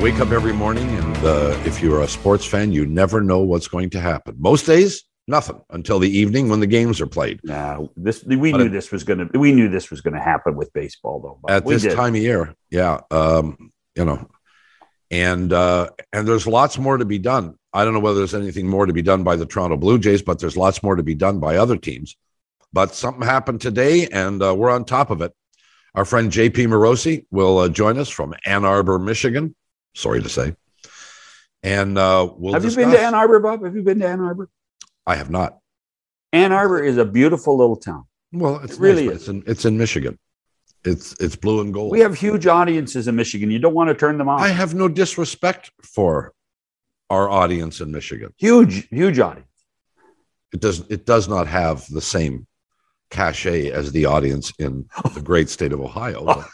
wake up every morning, and uh, if you're a sports fan, you never know what's going to happen. Most days, nothing until the evening when the games are played. No, this we But knew it- this was gonna we knew this was gonna happen with baseball though. At this did. time of year, yeah, um, you know, and uh, and there's lots more to be done. I don't know whether there's anything more to be done by the Toronto Blue Jays, but there's lots more to be done by other teams. But something happened today, and uh, we're on top of it. Our friend JP Morosi will uh, join us from Ann Arbor, Michigan. Sorry to say. And uh, we'll Have you been to Ann Arbor, Bob? Have you been to Ann Arbor? I have not. Ann Arbor is a beautiful little town. Well, it's It really nice, is. It's in it's in Michigan. It's it's blue and gold. We have huge audiences in Michigan. You don't want to turn them off. I have no disrespect for our audience in Michigan. huge, huge audience. It does it does not have the same cachet as the audience in the great state of Ohio.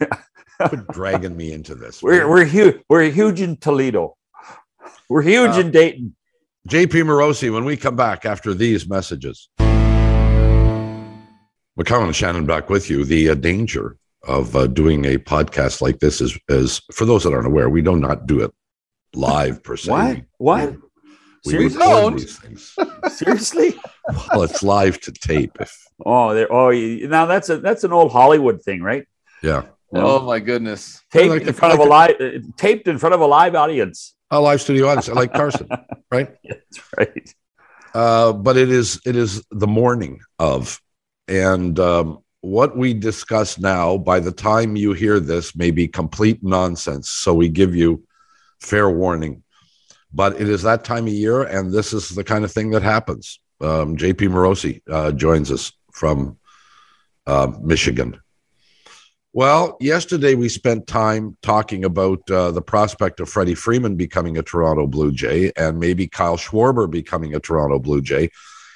Quit dragging me into this. We're we're huge. We're huge in Toledo. We're huge Uh, in Dayton. JP Morosi, when we come back after these messages. McCown and Shannon back with you. The uh, danger of uh, doing a podcast like this is, is, for those that aren't aware, we do not do it live per se. What? What? We Seriously? Seriously? Well, it's live to tape. If Oh, there. Oh, you- now that's a that's an old Hollywood thing, right? yeah, You know, Oh my goodness. taped like in the- front of a live, uh, taped in front of a live audience. a live studio audience, like Carson, right? That's right. uh, but it is it is the morning of, and um, what we discuss now. By the time you hear this, may be complete nonsense. So we give you fair warning. But it is that time of year, and this is the kind of thing that happens. Um, JP Morosi uh, joins us from uh, Michigan. Well, yesterday we spent time talking about uh, the prospect of Freddie Freeman becoming a Toronto Blue Jay and maybe Kyle Schwarber becoming a Toronto Blue Jay.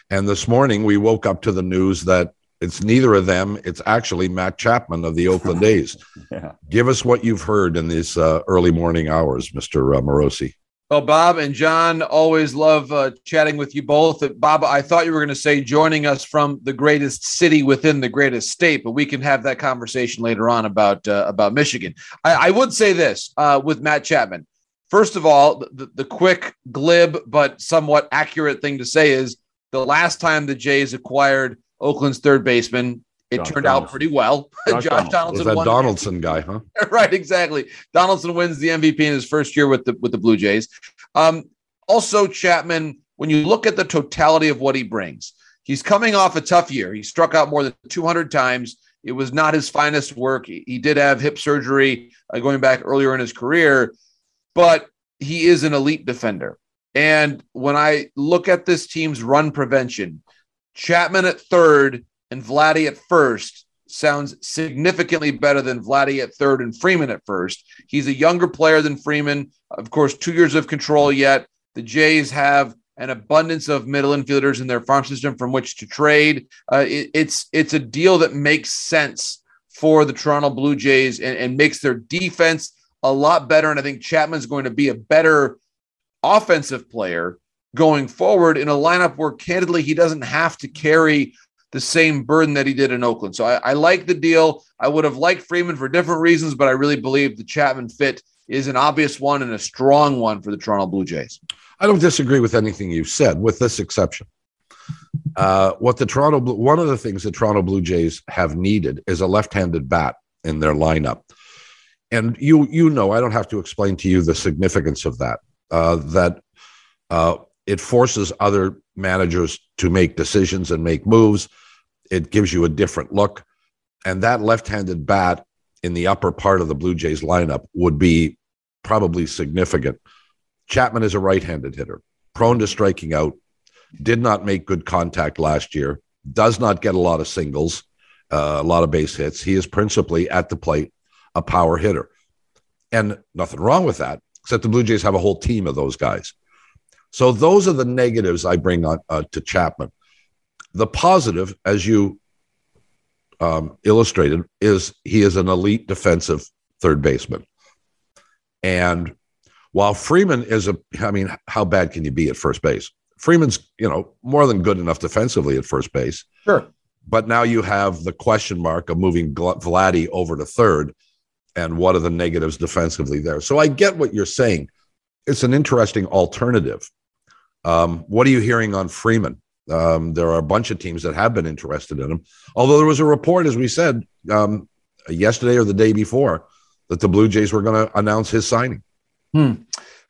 And this morning we woke up to the news that it's neither of them. It's actually Matt Chapman of the Oakland A's. Yeah. Give us what you've heard in these uh, early morning hours, Mr. Uh, Morosi. Well, Bob and John always love uh, chatting with you both. Uh, Bob, I thought you were going to say joining us from the greatest city within the greatest state, but we can have that conversation later on about uh, about Michigan. I, I would say this uh, with Matt Chapman. First of all, the, the, the quick, glib but somewhat accurate thing to say is the last time the Jays acquired Oakland's third baseman, it Josh turned out pretty well. Josh Josh, Donaldson. Was Donaldson that won Donaldson guy, huh? right, exactly. Donaldson wins the MVP in his first year with the with the Blue Jays. Um, also, Chapman, when you look at the totality of what he brings, he's coming off a tough year. He struck out more than 200 times. It was not his finest work. He, he did have hip surgery uh, going back earlier in his career, but he is an elite defender. And when I look at this team's run prevention, Chapman at third and Vladdy at first sounds significantly better than Vladdy at third and Freeman at first. He's a younger player than Freeman. Of course, two years of control yet. The Jays have an abundance of middle infielders in their farm system from which to trade. Uh, it- it's it's a deal that makes sense for the Toronto Blue Jays and, and makes their defense a lot better. And I think Chapman's going to be a better offensive player going forward in a lineup where candidly he doesn't have to carry the same burden that he did in Oakland. So I, I like the deal. I would have liked Freeman for different reasons, but I really believe the Chapman fit is an obvious one and a strong one for the Toronto Blue Jays. I don't disagree with anything you've said, with this exception. Uh, what the Toronto one of the things the Toronto Blue Jays have needed is a left-handed bat in their lineup, and you you know I don't have to explain to you the significance of that. Uh, that uh, it forces other managers to make decisions and make moves. It gives you a different look, and that left-handed bat in the upper part of the Blue Jays lineup would be probably significant. Chapman is a right-handed hitter, prone to striking out, did not make good contact last year, does not get a lot of singles, uh, a lot of base hits. He is principally at the plate a power hitter. And nothing wrong with that, except the Blue Jays have a whole team of those guys. So those are the negatives I bring on uh, to Chapman. The positive, as you um, illustrated, is he is an elite defensive third baseman. And while Freeman is a, I mean, how bad can you be at first base? Freeman's, you know, more than good enough defensively at first base. Sure. But now you have the question mark of moving Vladdy over to third. and what are the negatives defensively there. So I get what you're saying. It's an interesting alternative. Um, what are you hearing on Freeman? Um, there are a bunch of teams that have been interested in him. Although there was a report, as we said um, yesterday or the day before, that the Blue Jays were going to announce his signing. Hmm.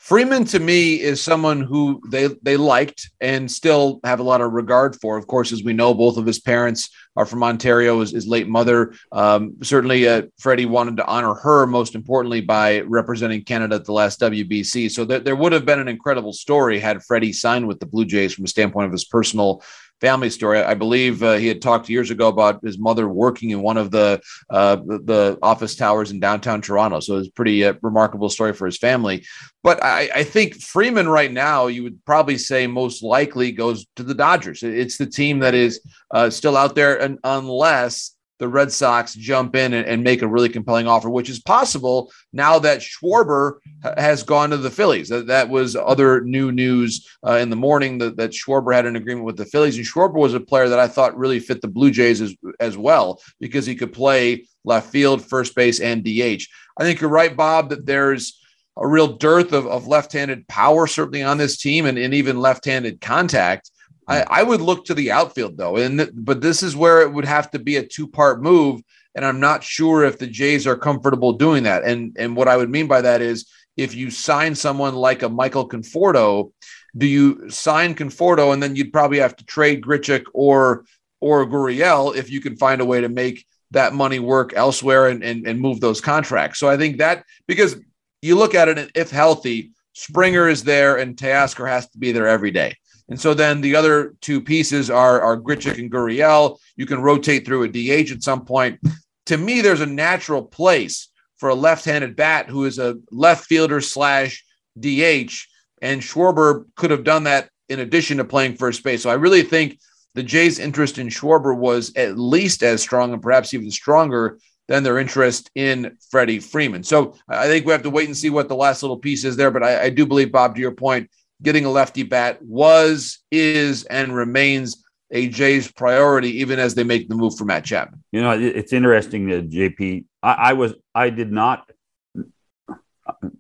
Freeman to me is someone who they they liked and still have a lot of regard for. Of course, as we know, both of his parents are from Ontario. His, his late mother, um, certainly, uh, Freddie wanted to honor her most importantly by representing Canada at the last WBC. So there, there would have been an incredible story had Freddie signed with the Blue Jays from a standpoint of his personal family story. I believe uh, he had talked years ago about his mother working in one of the uh, the office towers in downtown Toronto. So it's a pretty uh, remarkable story for his family. But I, I, think Freeman right now, you would probably say most likely goes to the Dodgers. It's the team that is uh, still out there, and unless the Red Sox jump in and, and, make a really compelling offer, which is possible now that Schwarber has gone to the Phillies. That, that was other new news uh, in the morning that, that Schwarber had an agreement with the Phillies. And Schwarber was a player that I thought really fit the Blue Jays as, as well because he could play left field, first base, and DH. I think you're right, Bob, that there's a real dearth of, of left handed power, certainly on this team, and, and even left handed contact. I, I would look to the outfield though, and but this is where it would have to be a two part move, and I'm not sure if the Jays are comfortable doing that. And and what I would mean by that is if you sign someone like a Michael Conforto, do you sign Conforto and then you'd probably have to trade Grichuk or or Gurriel if you can find a way to make that money work elsewhere and, and, and move those contracts. So I think that because you look at it, if healthy, Springer is there and Teoscar has to be there every day. And so then the other two pieces are, are Grichuk and Gurriel. You can rotate through a DH at some point. To me, there's a natural place for a left-handed bat who is a left fielder slash DH, and Schwarber could have done that in addition to playing first base. So I really think the Jays' interest in Schwarber was at least as strong and perhaps even stronger than their interest in Freddie Freeman. So I think we have to wait and see what the last little piece is there. But I, I do believe, Bob, to your point, getting a lefty bat was, is, and remains a Jays priority, even as they make the move for Matt Chapman. You know, it's interesting that JP. I, I was, I did not.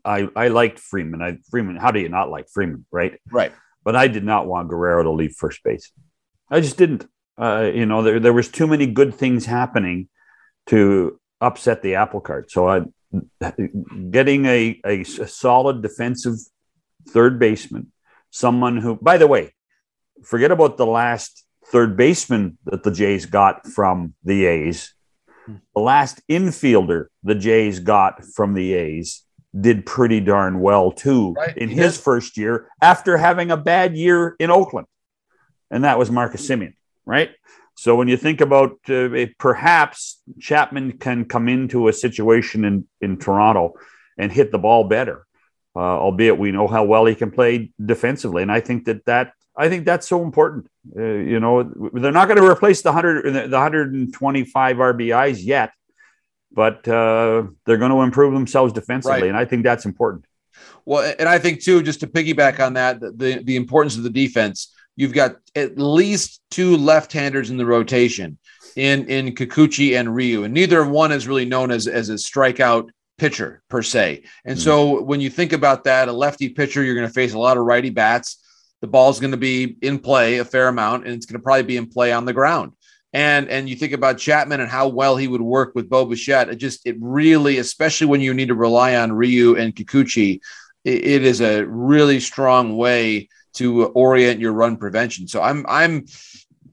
I I liked Freeman. I Freeman. How do you not like Freeman, right? Right. But I did not want Guerrero to leave first base. I just didn't. Uh, you know, there there was too many good things happening to upset the apple cart. So I getting a, a solid defensive third baseman, someone who, by the way, forget about the last third baseman that the Jays got from the A's. The last infielder the Jays got from the A's did pretty darn well too right. in he his did. first year after having a bad year in Oakland. And that was Marcus Semien, right? So when you think about uh, perhaps Chapman can come into a situation in, in Toronto and hit the ball better uh, albeit we know how well he can play defensively. And I think that that I think that's so important. Uh, you know, they're not going to replace the hundred the 125 RBIs yet, but uh, they're going to improve themselves defensively, right. and I think that's important. Well, and I think too, just to piggyback on that, the the importance of the defense. You've got at least two left-handers in the rotation in in Kikuchi and Ryu, and neither one is really known as as a strikeout pitcher per se. And mm-hmm. so when you think about that, a lefty pitcher, you're going to face a lot of righty bats. The ball's going to be in play a fair amount, and it's going to probably be in play on the ground. And and you think about Chapman and how well he would work with Bo Bichette. It just it really, especially when you need to rely on Ryu and Kikuchi, it, it is a really strong way to orient your run prevention. So I'm I'm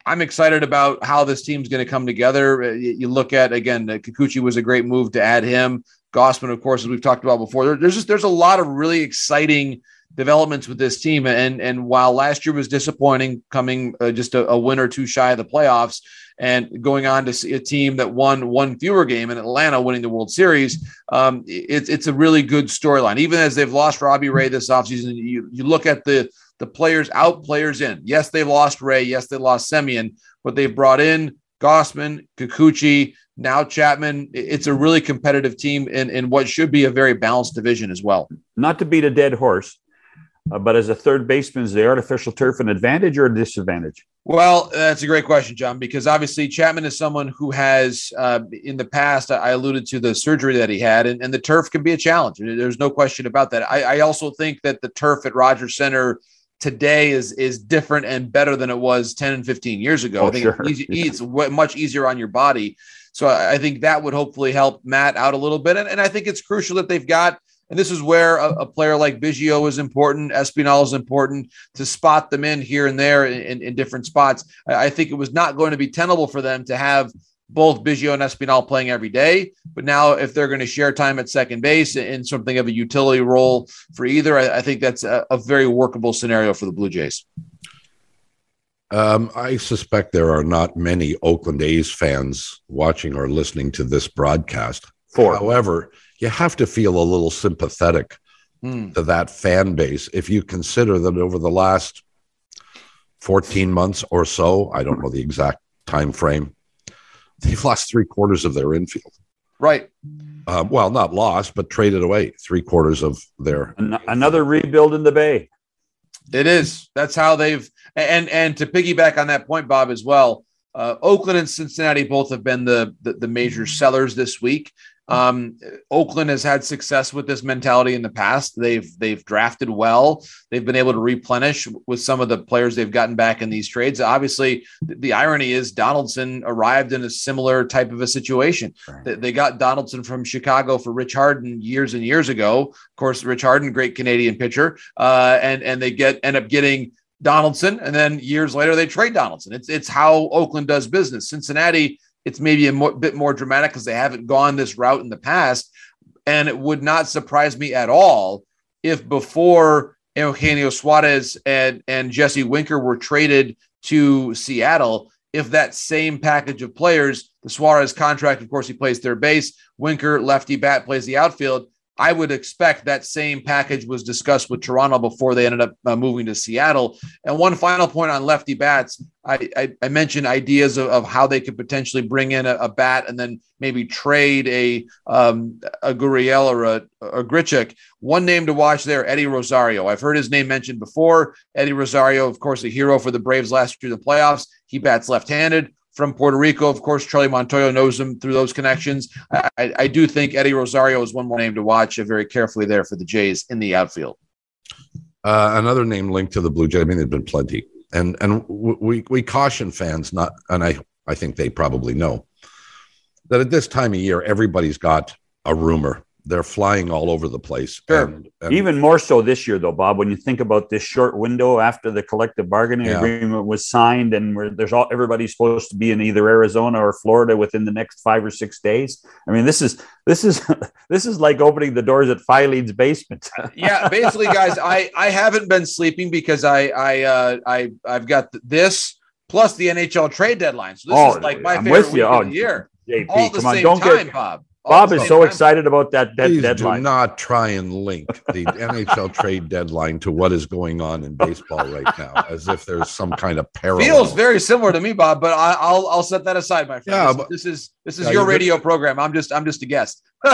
I'm excited about how this team's going to come together. You look at again, Kikuchi was a great move to add him. Gausman, of course, as we've talked about before. There, there's just there's a lot of really exciting developments with this team, and and while last year was disappointing, coming uh, just a, a win or two shy of the playoffs, and going on to see a team that won one fewer game in Atlanta, winning the World Series, um, it's it's a really good storyline. Even as they've lost Robbie Ray this offseason, you you look at the the players out, players in. Yes, they lost Ray. Yes, they lost Semien, but they've brought in Gausman, Kikuchi, now Chapman. It's a really competitive team in, in what should be a very balanced division as well. Not to beat a dead horse, Uh, but as a third baseman, is the artificial turf an advantage or a disadvantage? Well, that's a great question, John, because obviously Chapman is someone who has, uh, in the past, I alluded to the surgery that he had, and, and the turf can be a challenge. There's no question about that. I, I also think that the turf at Rogers Center today is is different and better than it was 10 and 15 years ago. Oh, I think sure. it's, easy, it's w- much easier on your body. So I I think that would hopefully help Matt out a little bit. And, and I think it's crucial that they've got, and this is where a, a player like Biggio is important, Espinal is important to spot them in here and there in, in, in different spots. I, I think it was not going to be tenable for them to have both Biggio and Espinal playing every day. But now, if they're going to share time at second base in something of a utility role for either, I, I think that's a, a very workable scenario for the Blue Jays. Um, I suspect there are not many Oakland A's fans watching or listening to this broadcast. Four. However, you have to feel a little sympathetic Hmm. to that fan base if you consider that over the last 14 months or so, I don't know the exact time frame, they've lost three quarters of their infield. Right. Um, well, not lost, but traded away three quarters of their. An- another rebuild in the Bay. It is. That's how they've and and to piggyback on that point, Bob, as well. Uh, Oakland and Cincinnati both have been the, the the major sellers this week. Um, Oakland has had success with this mentality in the past. They've they've drafted well. They've been able to replenish with some of the players they've gotten back in these trades. Obviously, the, irony is Donaldson arrived in a similar type of a situation. Right. They, they got Donaldson from Chicago for Rich Harden years and years ago. Of course, Rich Harden, great Canadian pitcher, uh, and and they get end up getting Donaldson, and then years later they trade Donaldson. It's it's how Oakland does business. Cincinnati, it's maybe a mo- bit more dramatic because they haven't gone this route in the past, and it would not surprise me at all if before Eugenio Suarez and and Jesse Winker were traded to Seattle, if that same package of players, the Suarez contract, of course, he plays third base, Winker lefty bat plays the outfield. I would expect that same package was discussed with Toronto before they ended up uh, moving to Seattle. And one final point on lefty bats, I, I, I mentioned ideas of, of, how they could potentially bring in a, a, bat and then maybe trade a um, a Gurriel or a, a Grichuk. One name to watch there, Eddie Rosario. I've heard his name mentioned before. Eddie Rosario, of course, a hero for the Braves last year in the playoffs. He bats left-handed from Puerto Rico. Of course, Charlie Montoyo knows him through those connections. I, I, do think Eddie Rosario is one more name to watch very carefully there for the Jays in the outfield. Uh, another name linked to the Blue Jays. I mean, there's been plenty, and and we we caution fans not, and I I think they probably know that at this time of year, everybody's got a rumor. They're flying all over the place. Sure. And, and Even more so this year, though, Bob. When you think about this short window after the collective bargaining Yeah. agreement was signed, and where there's all everybody's supposed to be in either Arizona or Florida within the next five or six days. I mean, this is this is this is like opening the doors at Filene's basement. yeah, basically, guys, I I haven't been sleeping because I I uh, I I've got this plus the NHL trade deadline. So this Oh, is like my I'm favorite with you. week Oh, of the year. JP, All at the come on, same don't time, get. Bob. All Bob is so excited about that dead Please deadline. do not try and link the NHL trade deadline to what is going on in baseball right now, as if there's some kind of parallel. Feels very similar to me, Bob, but I, I'll I'll set that aside, my friend. Yeah, this, but- this is this is Yeah, your you're- radio program. I'm just I'm just a guest.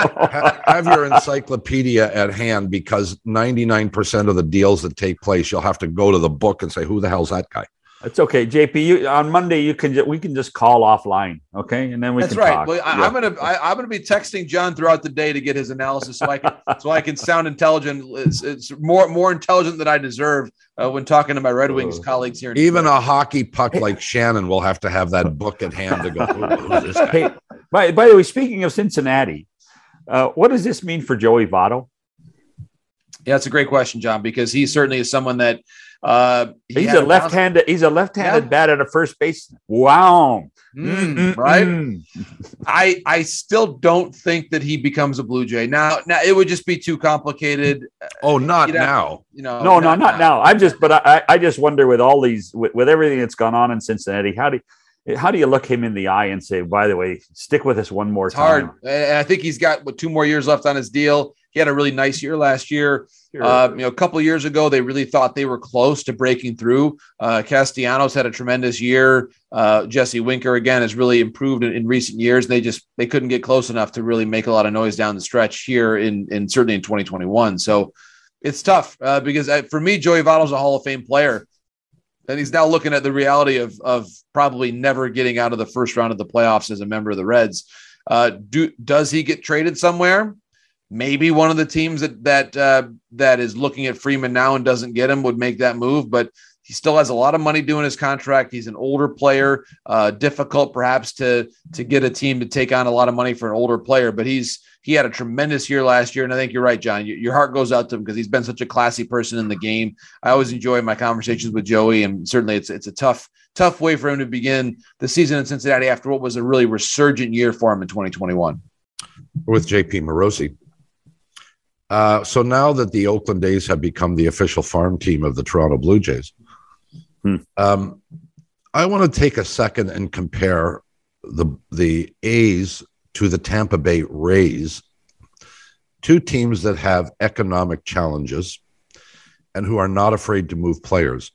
Ha- have your encyclopedia at hand because 99% of the deals that take place, you'll have to go to the book and say, "Who the hell's that guy?" It's okay, JP. You on Monday you can ju- we can just call offline, okay, and then we That's can right. talk. Well, I, Yeah. I'm gonna I, I'm gonna be texting John throughout the day to get his analysis, so I can so I can sound intelligent. It's, it's more more intelligent than I deserve uh, when talking to my Red Wings Oh. colleagues here. in Even Detroit. a hockey puck like Shannon will have to have that book at hand to go, "Who- this guy?" Hey, by, by the way, speaking of Cincinnati, uh, what does this mean for Joey Votto? yeah, that's a great question, John, because he certainly is someone that uh, he He's had a left-handed. He's a left-handed Yeah. bat at a first base. Wow, Mm, right? Mm. I I still don't think that he becomes a Blue Jay now. Now it would just be too complicated. Oh, not You'd have- now. You know, No, no, not now. I'm just, but I, I just wonder with all these, with, with everything that's gone on in Cincinnati, how do how do you look him in the eye and say, by the way, stick with us one more It's time? hard. And I think he's got what, two more years left on his deal. He had a really nice year last year. Sure. Uh, you know, a couple of years ago, they really thought they were close to breaking through. Uh, Castellanos had a tremendous year. Uh, Jesse Winker again has really improved in, in recent years. They just they couldn't get close enough to really make a lot of noise down the stretch here in in certainly in 2021. So it's tough uh, because uh, for me, Joey Votto's a Hall of Fame player, and he's now looking at the reality of of probably never getting out of the first round of the playoffs as a member of the Reds. Uh, do does he get traded somewhere? Maybe one of the teams that that uh, that is looking at Freeman now and doesn't get him would make that move, but he still has a lot of money doing his contract. He's an older player, uh, difficult perhaps to to get a team to take on a lot of money for an older player. But he's he had a tremendous year last year, and I think you're right, John. Your heart goes out to him because he's been such a classy person in the game. I always enjoy my conversations with Joey, and certainly it's it's a tough tough way for him to begin the season in Cincinnati after what was a really resurgent year for him in 2021 with JP Morosi. Uh, so now that the Oakland A's have become the official farm team of the Toronto Blue Jays, Hmm. Um, I want to take a second and compare the the A's to the Tampa Bay Rays, two teams that have economic challenges and who are not afraid to move players.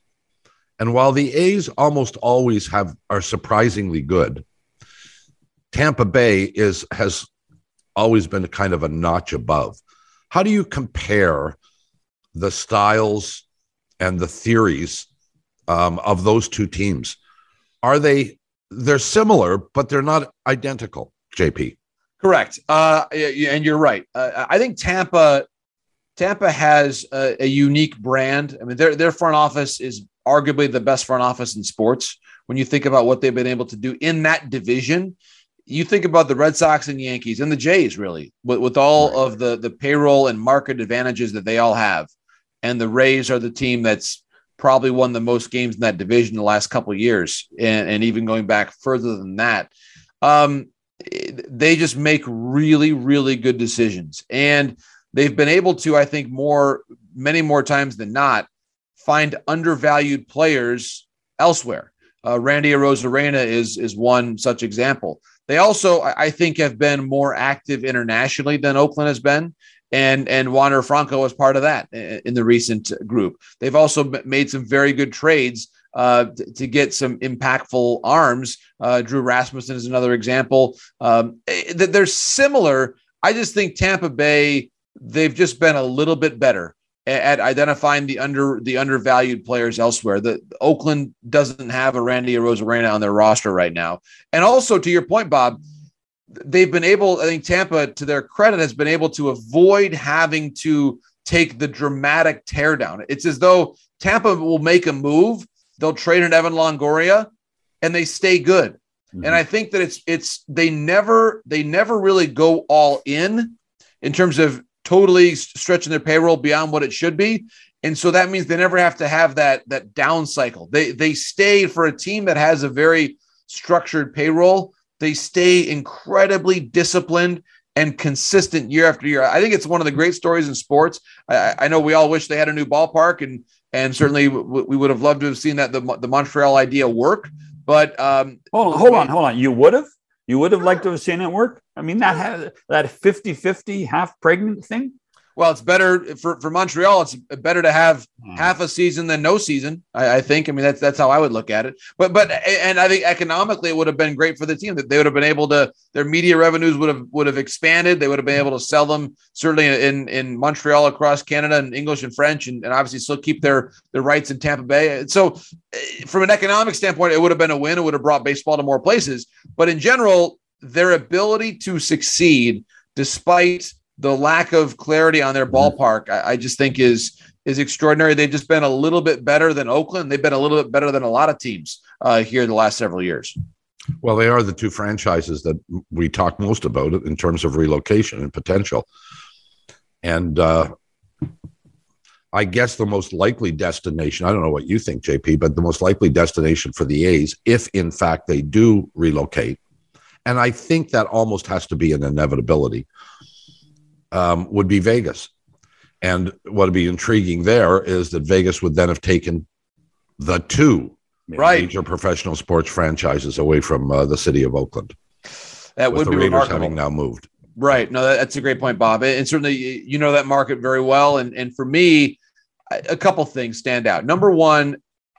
And while the A's almost always have are surprisingly good, Tampa Bay is has always been kind of a notch above. How do you compare the styles and the theories um, of those two teams. Are they? They're similar, but they're not identical. JP. Correct. Uh, and you're right. Uh, I think Tampa, Tampa has a, a, unique brand. I mean, their their front office is arguably the best front office in sports. When you think about what they've been able to do in that division, you think about the Red Sox and Yankees and the Jays, really, with, with all right. of the the payroll and market advantages that they all have, and the Rays are the team that's probably won the most games in that division the last couple years, and, and even going back further than that. Um, they just make really, really good decisions, and they've been able to, I think, more many more times than not, find undervalued players elsewhere. Uh, Randy Arozarena is is one such example. They also, I think, have been more active internationally than Oakland has been and and Wander Franco was part of that in the recent group. They've also made some very good trades uh, to, get some impactful arms. Uh, Drew Rasmussen is another example. Um, they're similar. I just think Tampa Bay they've just been a little bit better at identifying the under the undervalued players elsewhere. The Oakland doesn't have a Randy Arozarena on their roster right now. And also to your point, Bob, they've been able, I think Tampa, to their credit, has been able to avoid having to take the dramatic teardown. It's as though Tampa will make a move, they'll trade an Evan Longoria, and they stay good. Mm-hmm. And I think that it's it's they never they never really go all in in terms of totally stretching their payroll beyond what it should be. And so that means they never have to have that that down cycle. They they stay for a team that has a very structured payroll they stay incredibly disciplined and consistent year after year. I think it's one of the great stories in sports. I, I know we all wish they had a new ballpark, and and certainly w- we would have loved to have seen that the, the Montreal idea work. But um, hold on, hold on, hold on. You would have, you would have liked to have seen it work. I mean, that had that 50-50 half pregnant thing well, it's better for, for Montreal. It's better to have mm. half a season than no season. I, I, think. I mean, that's that's how I would look at it. But but and I think economically it would have been great for the team that they would have been able to their media revenues would have would have expanded. They would have been able to sell them certainly in in Montreal across Canada and English and French, and, and obviously still keep their their rights in Tampa Bay. So eh, from an economic standpoint, it would have been a win. It would have brought baseball to more places. But in general, their ability to succeed despite the lack of clarity on their mm-hmm. ballpark, I, I, just think is is extraordinary. They've just been a little bit better than Oakland. They've been a little bit better than a lot of teams uh, here the last several years. Well, they are the two franchises that we talk most about in terms of relocation and potential. And uh, I guess the most likely destination, I don't know what you think, JP, but the most likely destination for the A's, if in fact they do relocate, and I think that almost has to be an inevitability, um, would be Vegas. And what would be intriguing there is that Vegas would then have taken the two right. major professional sports franchises away from uh, the city of Oakland. That would the be Raiders remarkable. having now moved. Right. No, that's a great point, Bob. And certainly, you know that market very well. And and for me, a couple things stand out. Number one,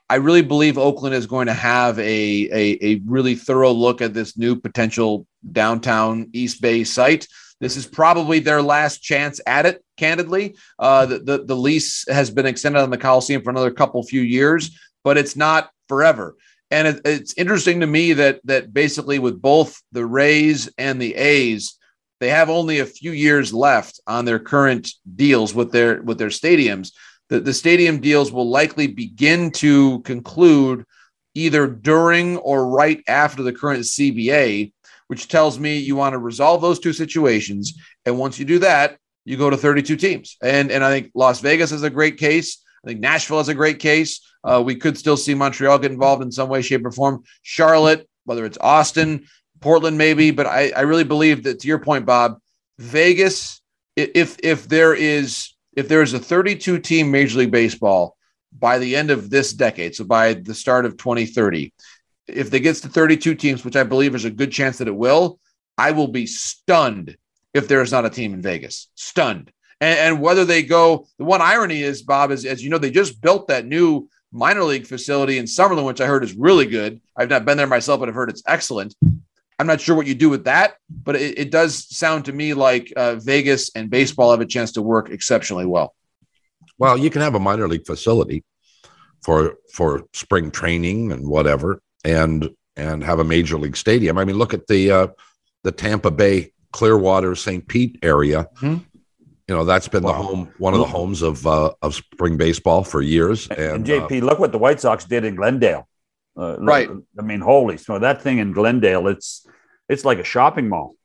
I really believe Oakland is going to have a, a, a really thorough look at this new potential downtown East Bay site This is probably their last chance at it. Candidly, uh, the, the the lease has been extended on the Coliseum for another couple few years, but it's not forever. And it, it's interesting to me that that basically with both the Rays and the A's, they have only a few years left on their current deals with their with their stadiums. The, the stadium deals will likely begin to conclude either during or right after the current CBA, which tells me you want to resolve those two situations. And once you do that, you go to 32 teams. And, and I think Las Vegas is a great case. I think Nashville is a great case. Uh, we could still see Montreal get involved in some way, shape, or form. Charlotte, whether it's Austin, Portland, maybe. But I, I really believe that to your point, Bob, Vegas, if if there is if there is a 32 team Major League Baseball by the end of this decade, so by the start of 2030, if they gets to 32 teams, which I believe is a good chance that it will, I will be stunned if there is not a team in Vegas. Stunned. And, and whether they go, the one irony is, Bob, is as you know, they just built that new minor league facility in Summerlin, which I heard is really good. I've not been there myself, but I've heard it's excellent. I'm not sure what you do with that, but it, it does sound to me like uh, Vegas and baseball have a chance to work exceptionally well. Well, you can have a minor league facility for for spring training and whatever, and and have a major league stadium. I mean, look at the uh, the Tampa Bay Clearwater St. Pete area. Mm-hmm. You know, that's been wow. the home, one of the homes of uh, of spring baseball for years. And, and JP, uh, look what the White Sox did in Glendale. Uh, right. I mean, holy so that thing in Glendale, it's it's like a shopping mall.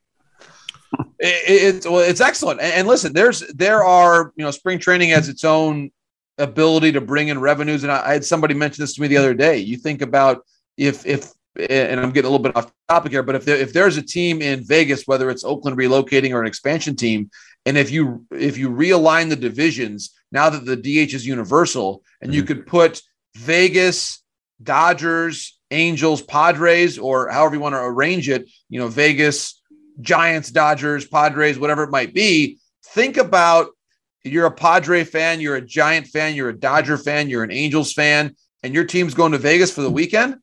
it, it's well, it's excellent. And, and, listen, there's there are you know spring training has its own ability to bring in revenues. And I, I had somebody mention this to me the other day. You think about if if and I'm getting a little bit off topic here, but if there, if there's a team in Vegas, whether it's Oakland relocating or an expansion team, and if you if you realign the divisions now that the DH is universal, and mm-hmm. you could put Vegas, Dodgers, Angels, Padres, or however you want to arrange it, you know, Vegas, Giants, Dodgers, Padres, whatever it might be. Think about you're a Padre fan, you're a Giant fan, you're a Dodger fan, you're an Angels fan, and your team's going to Vegas for the weekend.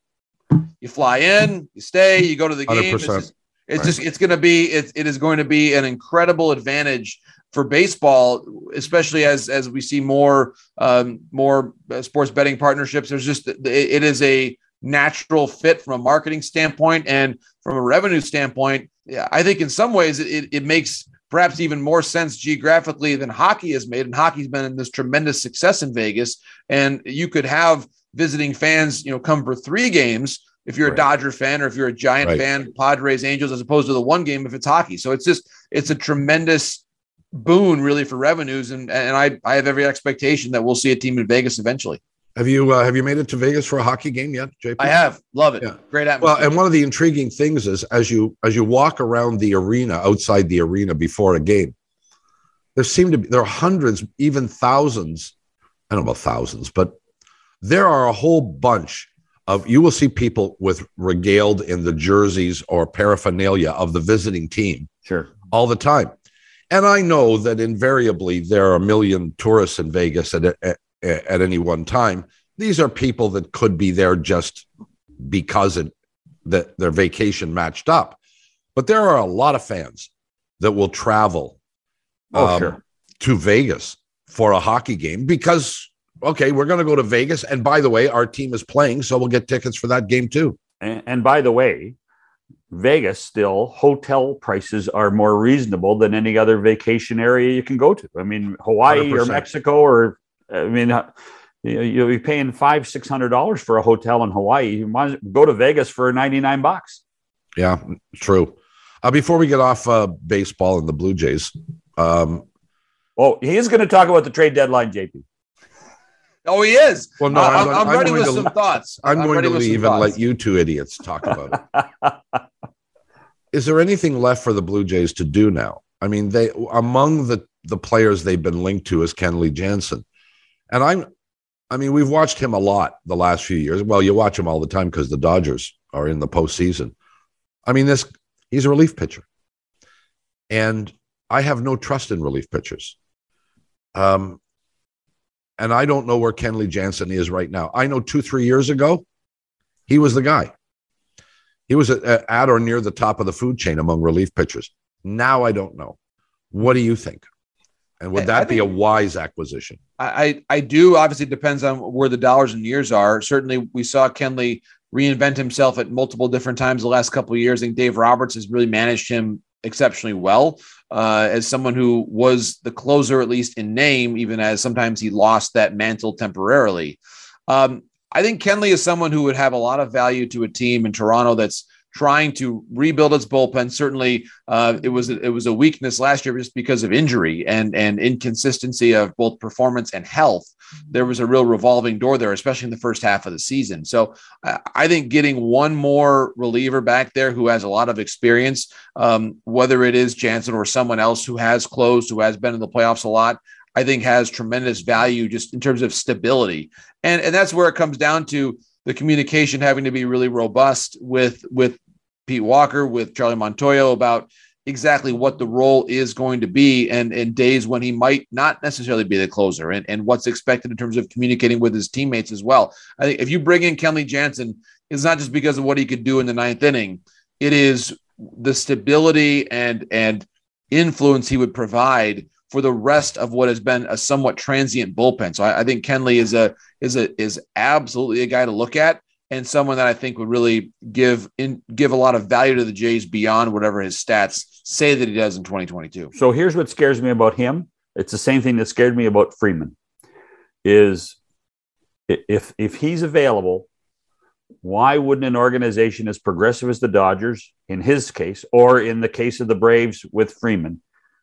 You fly in, you stay, you go to the game. It's, just, it's right. just it's going to be it, it is going to be an incredible advantage for baseball, especially as as we see more um, more uh, sports betting partnerships. There's just it, it is a natural fit from a marketing standpoint and from a revenue standpoint. Yeah, I think in some ways it, it makes perhaps even more sense geographically than hockey has made. And hockey's been in this tremendous success in Vegas. And you could have visiting fans, you know, come for three games if you're right. a Dodger fan or if you're a Giant right. fan, Padres, Angels, as opposed to the one game if it's hockey. So it's just it's a tremendous boon really for revenues. And and I I have every expectation that we'll see a team in Vegas eventually. Have you uh, have you made it to Vegas for a hockey game yet, JP? I have. Love it. Yeah. Great atmosphere. Well, and one of the intriguing things is as you as you walk around the arena, outside the arena before a game, there seem to be there are hundreds, even thousands. I don't know about thousands, but there are a whole bunch of you will see people with regaled in the jerseys or paraphernalia of the visiting team. Sure. All the time. And I know that invariably there are a million tourists in Vegas at, at, at any one time. These are people that could be there just because it, that their vacation matched up. But there are a lot of fans that will travel oh, um, sure. to Vegas for a hockey game because, okay, we're going to go to Vegas. And by the way, our team is playing, so we'll get tickets for that game too. And, and by the way, Vegas still hotel prices are more reasonable than any other vacation area you can go to. I mean, Hawaii 100%. or Mexico or I mean, uh, you'll be paying five, six hundred dollars for a hotel in Hawaii. You might go to Vegas for ninety nine bucks. Yeah, true. Uh, before we get off uh, baseball and the Blue Jays, um, oh, he is going to talk about the trade deadline, JP. Oh, he is. Well, no, I'm, I'm, I'm ready with to, some thoughts. I'm, I'm going to leave and let you two idiots talk about it. is there anything left for the Blue Jays to do now? I mean, they among the the players they've been linked to is Kenley Jansen. And I'm, I mean, we've watched him a lot the last few years. Well, you watch him all the time because the Dodgers are in the postseason. I mean, this he's a relief pitcher, and I have no trust in relief pitchers. Um, and I don't know where Kenley Jansen is right now. I know two, three years ago, he was the guy. He was at, or near the top of the food chain among relief pitchers. Now I don't know. What do you think? And would that be a wise acquisition? I, I do. Obviously, depends on where the dollars and years are. Certainly, we saw Kenley reinvent himself at multiple different times the last couple of years. I think Dave Roberts has really managed him exceptionally well uh, as someone who was the closer, at least in name, even as sometimes he lost that mantle temporarily. Um, I think Kenley is someone who would have a lot of value to a team in Toronto that's trying to rebuild its bullpen. Certainly, uh, it was it was a weakness last year just because of injury and and inconsistency of both performance and health. There was a real revolving door there, especially in the first half of the season. So I think getting one more reliever back there who has a lot of experience, um, whether it is Jansen or someone else who has closed, who has been in the playoffs a lot. I think has tremendous value just in terms of stability. And, and that's where it comes down to the communication having to be really robust with with Pete Walker, with Charlie Montoyo about exactly what the role is going to be and in days when he might not necessarily be the closer and, and what's expected in terms of communicating with his teammates as well. I think if you bring in Kenley Jansen, it's not just because of what he could do in the ninth inning. It is the stability and and influence he would provide for the rest of what has been a somewhat transient bullpen. So I, I think Kenley is a is a is absolutely a guy to look at and someone that I think would really give in give a lot of value to the Jays beyond whatever his stats say that he does in 2022. So here's what scares me about him. It's the same thing that scared me about Freeman. Is if if he's available, why wouldn't an organization as progressive as the Dodgers, in his case, or in the case of the Braves with Freeman,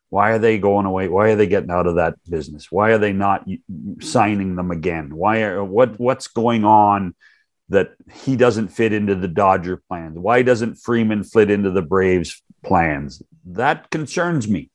why are they going away? Why are they getting out of that business? Why are they not signing them again? Why are what what's going on that he doesn't fit into the Dodger plans? Why doesn't Freeman fit into the Braves plans? That concerns me.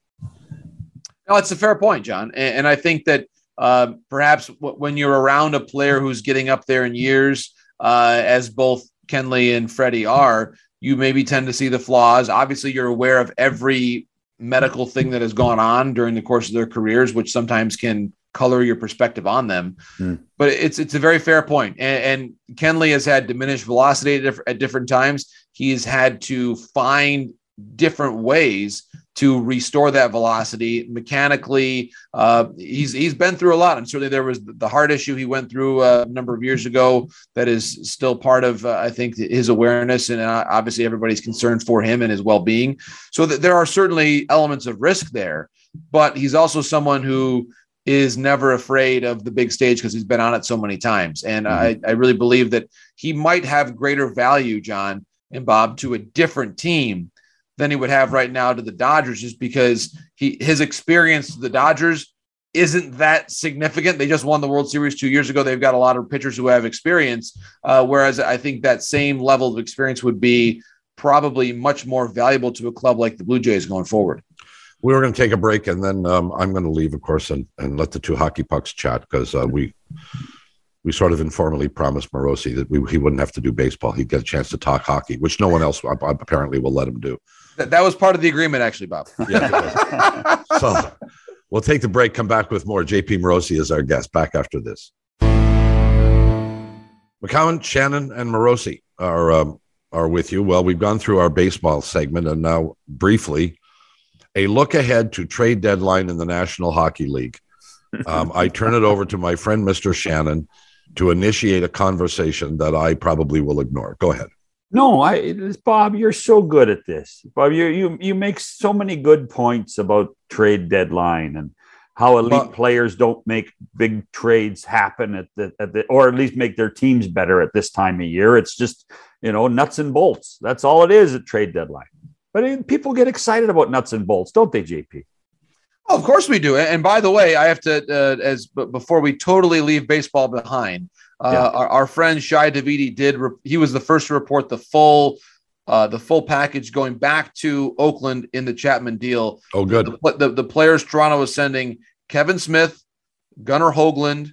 No, it's a fair point, John. And, and I think that uh, perhaps w- when you're around a player who's getting up there in years, uh, as both Kenley and Freddie are, you maybe tend to see the flaws. Obviously, you're aware of every medical thing that has gone on during the course of their careers, which sometimes can color your perspective on them. Mm. But it's it's a very fair point. And, and Kenley has had diminished velocity at, diff- at different times. He's had to find different ways to restore that velocity mechanically. Uh, he's he's been through a lot, and certainly there was the heart issue he went through uh, a number of years ago that is still part of uh, I think his awareness, and uh, obviously everybody's concerned for him and his well being. So th- there are certainly elements of risk there, but he's also someone who is never afraid of the big stage because he's been on it so many times. And mm-hmm. I, I really believe that he might have greater value, John and Bob, to a different team than he would have right now to the Dodgers, just because he his experience to the Dodgers isn't that significant. They just won the World Series two years ago. They've got a lot of pitchers who have experience, uh, whereas I think that same level of experience would be probably much more valuable to a club like the Blue Jays going forward we were going to take a break and then um, I'm going to leave, of course, and, and let the two hockey pucks chat because uh, we we sort of informally promised Morosi that we, he wouldn't have to do baseball. He'd get a chance to talk hockey, which no one else apparently will let him do. That, that was part of the agreement, actually, Bob. Yeah, so we'll take the break, come back with more. JP Morosi is our guest. Back after this. McCown, Shannon, and Morosi are um, are with you. Well, we've gone through our baseball segment, and now briefly a look ahead to trade deadline in the National Hockey League. Um, I turn it over to my friend, Mr. Shannon, to initiate a conversation that I probably will ignore. Go ahead. No, I, Bob, you're so good at this. Bob, you you you make so many good points about trade deadline and how elite but, players don't make big trades happen at the, at the or at least make their teams better at this time of year. It's just you know nuts and bolts. That's all it is at trade deadline. But people get excited about nuts and bolts, don't they, JP? Oh, of course we do. And by the way, I have to, uh, as before we totally leave baseball behind, uh, yeah. our, our, friend Shi Davidi did. Re- he was the first to report the full, uh, the full package going back to Oakland in the Chapman deal. Oh, good. The, the, the players Toronto was sending Kevin Smith, Gunnar Hoglund,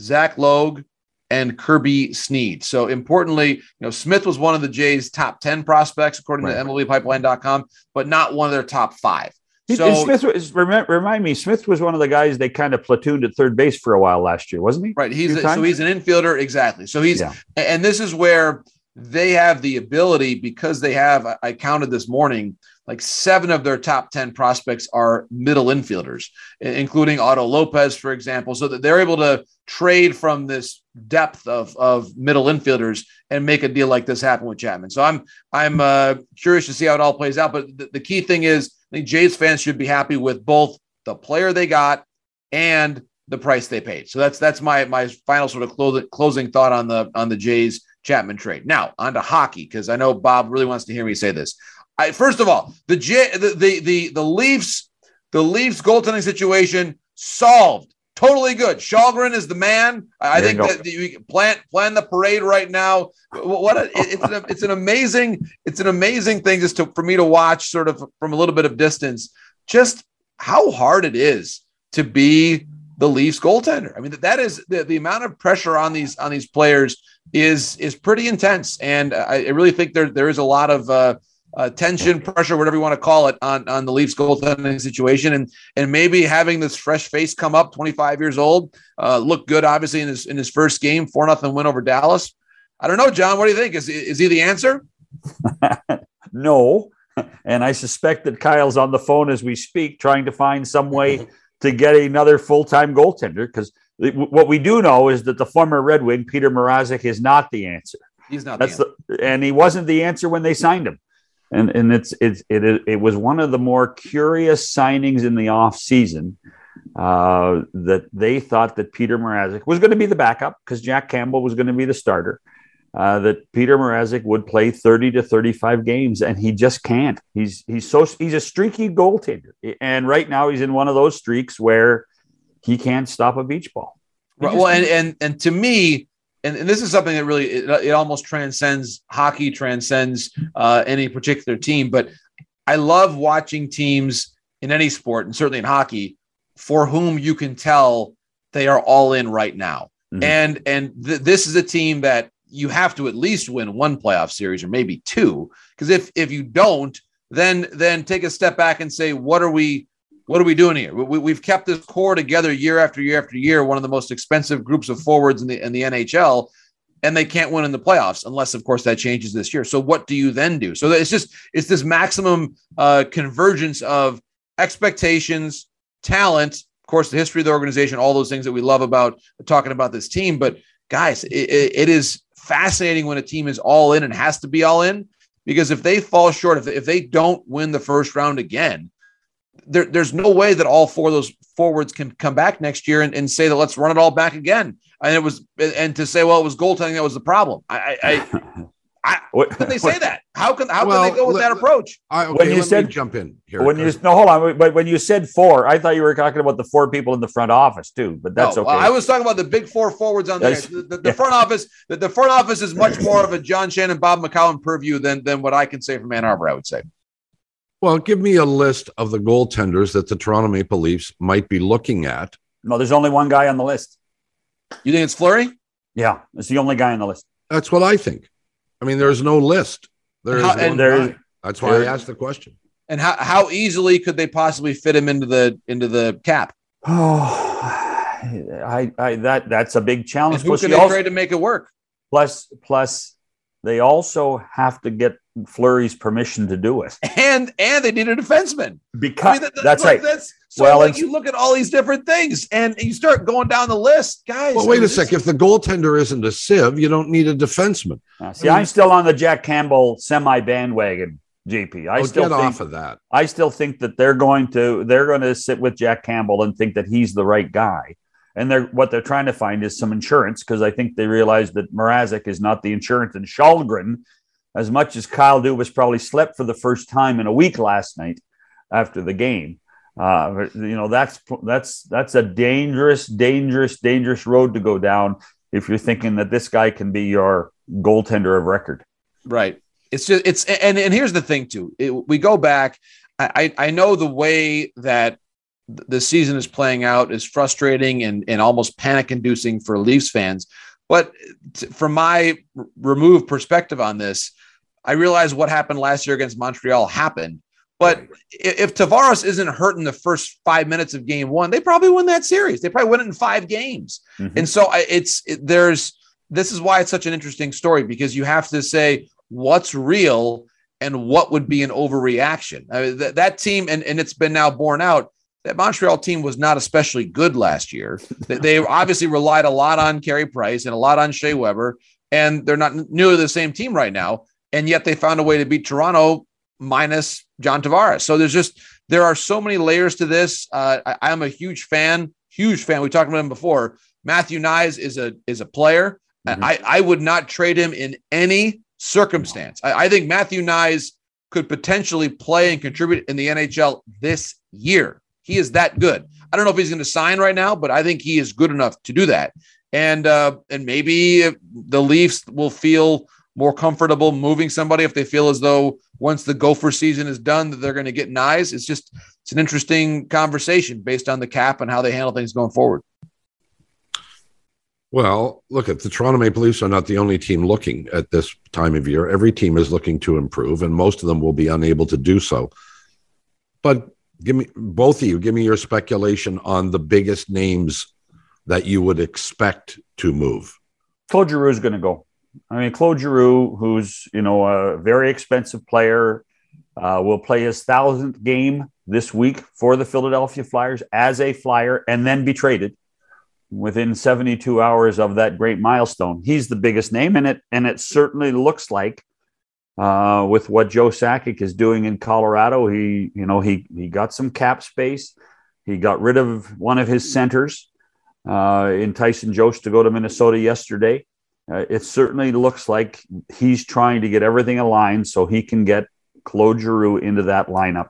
Zach Logue, and Kirby Snead. So importantly, you know, Smith was one of the Jays' top 10 prospects, according right. to MLBpipeline.com, but not one of their top five. So Smith was remind, remind me, Smith was one of the guys they kind of platooned at third base for a while last year, wasn't he? Right. He's a, so he's an infielder, exactly. So he's yeah. and this is where they have the ability because they have. I counted this morning. like seven of their top 10 prospects are middle infielders, including Otto Lopez, for example, so that they're able to trade from this depth of, of middle infielders and make a deal like this happen with Chapman. So I'm I'm uh, curious to see how it all plays out. But the, the key thing is, I think Jays fans should be happy with both the player they got and the price they paid. So that's that's my my final sort of closing closing thought on the on the Jays Chapman trade. Now on to hockey because I know Bob really wants to hear me say this. I, first of all, the, J, the the the the Leafs, the Leafs goaltending situation solved. Totally good. Källgren is the man. I there think that you plan plan the parade right now. What a, it's an it's an amazing it's an amazing thing just to for me to watch sort of from a little bit of distance. Just how hard it is to be the Leafs goaltender. I mean that, that is the, the amount of pressure on these on these players is is pretty intense, and I, I really think there there is a lot of uh, uh, tension, pressure, whatever you want to call it, on, on the Leafs goaltending situation, and and maybe having this fresh face come up, 25 years old, uh, look good, obviously in his in his first game, four nothing win over Dallas. I don't know, John. What do you think? Is is he the answer? no, and I suspect that Kyle's on the phone as we speak, trying to find some way to get another full time goaltender. Because what we do know is that the former Red Wing Peter Mrazek is not the answer. He's not. That's the, the and he wasn't the answer when they signed him and and it's it's it, it was one of the more curious signings in the off season uh, that they thought that Peter Mrazek was going to be the backup because Jack Campbell was going to be the starter. Uh, that Peter Mrazek would play 30 to 35 games, and he just can't. He's he's so he's a streaky goaltender, and right now he's in one of those streaks where he can't stop a beach ball. Right, well, and, and and to me, and, and this is something that really it, it almost transcends hockey, transcends uh, any particular team. But I love watching teams in any sport, and certainly in hockey, for whom you can tell they are all in right now. Mm-hmm. And and th- this is a team that you have to at least win one playoff series or maybe two, because if if you don't, then then take a step back and say, what are we what are we doing here? We, have kept this core together year after year after year, one of the most expensive groups of forwards in the in the NHL, and they can't win in the playoffs unless, of course, that changes this year. So what do you then do? So it's just it's this maximum uh, convergence of expectations, talent, of course, the history of the organization, all those things that we love about talking about this team. But guys, it, it is fascinating when a team is all in and has to be all in because if they fall short, if, if they don't win the first round again there, there's no way that all four of those forwards can come back next year and, and say that let's run it all back again. And it was and to say, well, it was goaltending that was the problem. I, I, I how can they say that? How can how well, can they go with let, that approach? I, okay, when you said jump in here, when you no hold on, but when you said four, I thought you were talking about the four people in the front office too. But that's oh, no, okay. Well, I was talking about the big four forwards on there. The, the, the yeah. front office, the, the front office is much more of a John Shannon, Bob McCown purview than than what I can say from Ann Arbor. I would say. Well, give me a list of the goaltenders that the Toronto Maple Leafs might be looking at. No, there's only one guy on the list. You think it's Fleury? Yeah, it's the only guy on the list. That's what I think. I mean, there's no list. There's how, one guy. That's why I asked the question. And how, how easily could they possibly fit him into the into the cap? Oh, I, I that that's a big challenge. And who can they also, trade to make it work? Plus, plus, they also have to get Fleury's permission to do it. And and they need a defenseman. Because I mean, that, that's look, right. That's so well, like you look at all these different things and you start going down the list, guys. Well, wait a sec. If the goaltender isn't a sieve, you don't need a defenseman. Uh, see, I am still on the Jack Campbell semi bandwagon. GP. I oh, still get think, off of that. I still think that they're going to they're going to sit with Jack Campbell and think that he's the right guy. And they're what they're trying to find is some insurance because I think they realize that Mrazek is not the insurance and Källgren as much as Kyle Dubas probably slept for the first time in a week last night after the game. Uh, you know that's that's that's a dangerous, dangerous, dangerous road to go down if you're thinking that this guy can be your goaltender of record. Right. It's just it's and and here's the thing too. It, we go back. I I know the way that the season is playing out is frustrating and and almost panic inducing for Leafs fans. But from my removed perspective on this, I realize what happened last year against Montreal happened. But if Tavares isn't hurt in the first five minutes of game one, they probably win that series. They probably win it in five games. Mm-hmm. And so it's it, there's this is why it's such an interesting story because you have to say what's real and what would be an overreaction. I mean, that, that team, and, and it's been now borne out, that Montreal team was not especially good last year. they, they obviously relied a lot on Carey Price and a lot on Shea Weber, and they're not nearly the same team right now. And yet they found a way to beat Toronto minus John Tavares. So there's just, there are so many layers to this. Uh, I, am a huge fan, huge fan. We talked about him before. Matthew Knies is a is a player. Mm-hmm. I, I would not trade him in any circumstance. I, I think Matthew Knies could potentially play and contribute in the NHL this year. He is that good. I don't know if he's going to sign right now, but I think he is good enough to do that. And uh, and maybe the Leafs will feel more comfortable moving somebody if they feel as though once the Gopher season is done that they're going to get Knies. It's just it's an interesting conversation based on the cap and how they handle things going forward. Well, look at the Toronto Maple Leafs are not the only team looking at this time of year. Every team is looking to improve, and most of them will be unable to do so. But give me both of you, give me your speculation on the biggest names that you would expect to move. Claude Giroux is going to go. I mean, Claude Giroux, who's you know a very expensive player, uh, will play his thousandth game this week for the Philadelphia Flyers as a Flyer, and then be traded within 72 hours of that great milestone. He's the biggest name in it, and it certainly looks like uh, with what Joe Sakic is doing in Colorado, he you know he he got some cap space. He got rid of one of his centers uh, in Tyson Jost to go to Minnesota yesterday. Uh, it certainly looks like he's trying to get everything aligned so he can get Claude Giroux into that lineup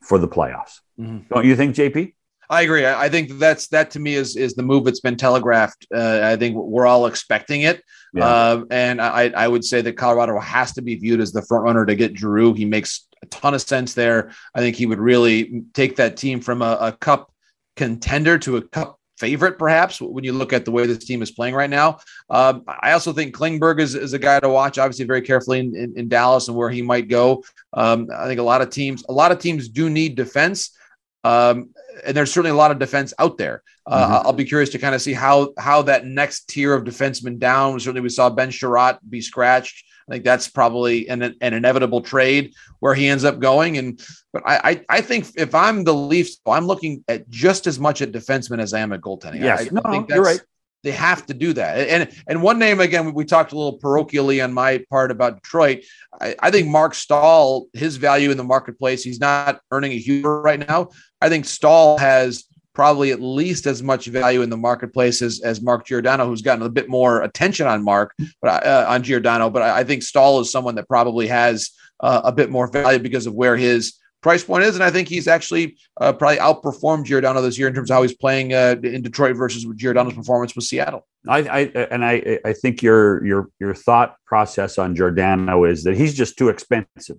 for the playoffs. Mm-hmm. Don't you think, JP? I agree. I think that's that to me is is the move that's been telegraphed. Uh, I think we're all expecting it, yeah. uh, and I I would say that Colorado has to be viewed as the front runner to get Giroux. He makes a ton of sense there. I think he would really take that team from a, a cup contender to a cup favorite, perhaps, when you look at the way this team is playing right now. Um, I also think Klingberg is, is a guy to watch, obviously, very carefully in, in, in Dallas and where he might go. Um, I think a lot of teams, a lot of teams do need defense. Um, and there's certainly a lot of defense out there. Uh, mm-hmm. I'll be curious to kind of see how how that next tier of defensemen down. Certainly, we saw Ben Chiarot be scratched. I think that's probably an, an inevitable trade where he ends up going. And but I, I, I think if I'm the Leafs, I'm looking at just as much at defensemen as I am at goaltending. Yes, I, no, I think you're right. They have to do that. And and one name again, we talked a little parochially on my part about Detroit. I, I think Marc Staal, his value in the marketplace, he's not earning a huge right now. I think Staal has probably at least as much value in the marketplace as, as Mark Giordano, who's gotten a bit more attention on Mark, but uh, on Giordano. But I, I, think Staal is someone that probably has uh, a bit more value because of where his price point is, and I think he's actually uh, probably outperformed Giordano this year in terms of how he's playing uh, in Detroit versus Giordano's performance with Seattle. I, I and I I think your your your thought process on Giordano is that he's just too expensive.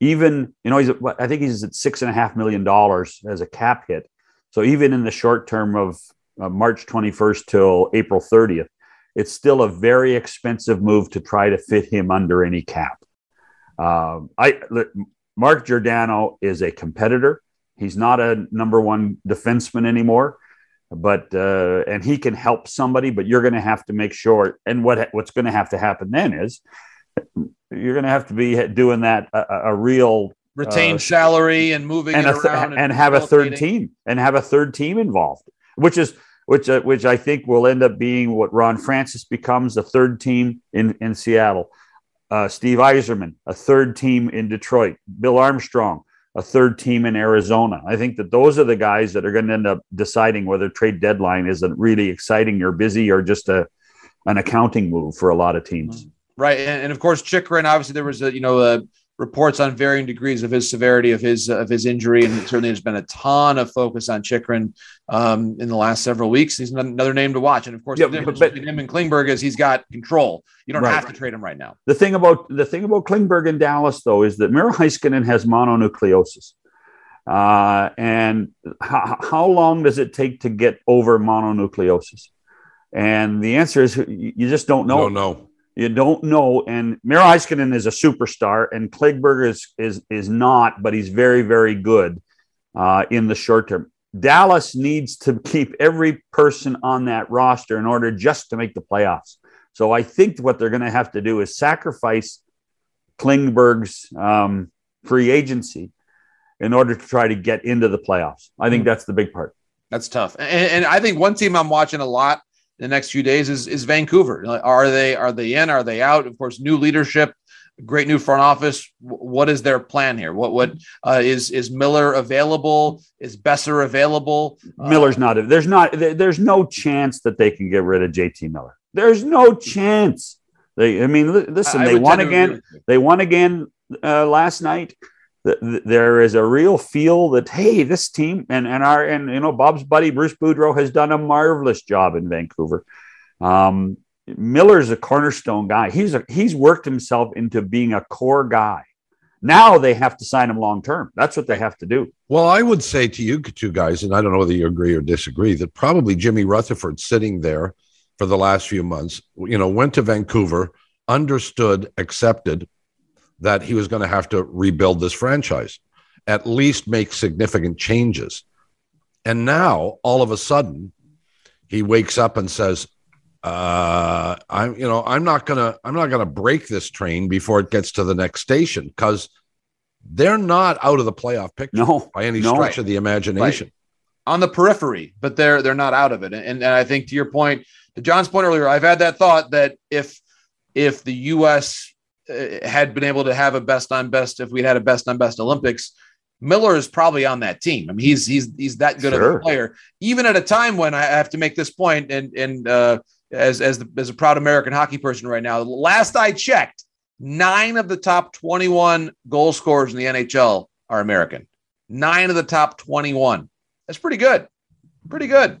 Even you know he's I think he's at six and a half million dollars as a cap hit so even in the short term of uh, March 21st till April 30th, it's still a very expensive move to try to fit him under any cap. Uh, I Mark Giordano is a competitor. He's not a number one defenseman anymore, but uh, and he can help somebody. But you're going to have to make sure. And what what's going to have to happen then is you're going to have to be doing that a, a real retain uh, salary and moving and, th- and, and have a third team and have a third team involved, which is which uh, which I think will end up being what Ron Francis becomes a third team in in Seattle. Uh, Steve Yzerman, a third team in Detroit. Bill Armstrong, a third team in Arizona. I think that those are the guys that are going to end up deciding whether trade deadline is a really exciting or busy or just a an accounting move for a lot of teams. Right, and, and of course Chychrun. Obviously, there was a you know a reports on varying degrees of his severity of his of his injury, and certainly there's been a ton of focus on Chychrun um, in the last several weeks. He's another name to watch, and of course, yeah, the difference but, between him and Klingberg is he's got control. You don't right, have to trade him right now. The thing about the thing about Klingberg in Dallas, though, is that Miro Heiskanen has mononucleosis. Uh, and how, how long does it take to get over mononucleosis? And the answer is you just don't know. Don't know. You don't know. And Miro Heiskanen is a superstar, and Klingberg is is is not, but he's very very good uh, in the short term. Dallas needs to keep every person on that roster in order just to make the playoffs. So I think what they're going to have to do is sacrifice Klingberg's um, free agency in order to try to get into the playoffs. I think that's the big part. That's tough. And, and I think one team I'm watching a lot the next few days is is Vancouver. Are they are they in? Are they out? Of course, new leadership, great new front office. What is their plan here? What what uh, is is Miller available? Is Boeser available? Miller's uh, not. There's not. There's no chance that they can get rid of JT Miller. There's no chance. They. I mean, listen. I, they won again. They won again uh, last night there is a real feel that hey, this team and and our and you know Bob's buddy Bruce Boudreau has done a marvelous job in Vancouver. Um, Miller's a cornerstone guy. He's a, he's worked himself into being a core guy. Now they have to sign him long term. That's what they have to do. Well, I would say to you two guys, and I don't know whether you agree or disagree, that probably Jimmy Rutherford sitting there for the last few months, you know, went to Vancouver, understood, accepted, that he was going to have to rebuild this franchise, at least make significant changes. And now, all of a sudden, he wakes up and says, uh, "I'm, you know, I'm not gonna, I'm not gonna break this train before it gets to the next station because they're not out of the playoff picture no, by any no. stretch of the imagination." Right. On the periphery, but they're they're not out of it. And, and I think to your point, to John's point earlier, I've had that thought that if if the U.S. Uh, had been able to have a best on best if we'd had a best on best Olympics. Miller is probably on that team. I mean, he's he's he's that good sure. of a player, even at a time when I have to make this point, and and uh, as as the, as a proud American hockey person right now, last I checked, nine of the top twenty one goal scorers in the NHL are American. Nine of the top twenty one. That's pretty good. Pretty good.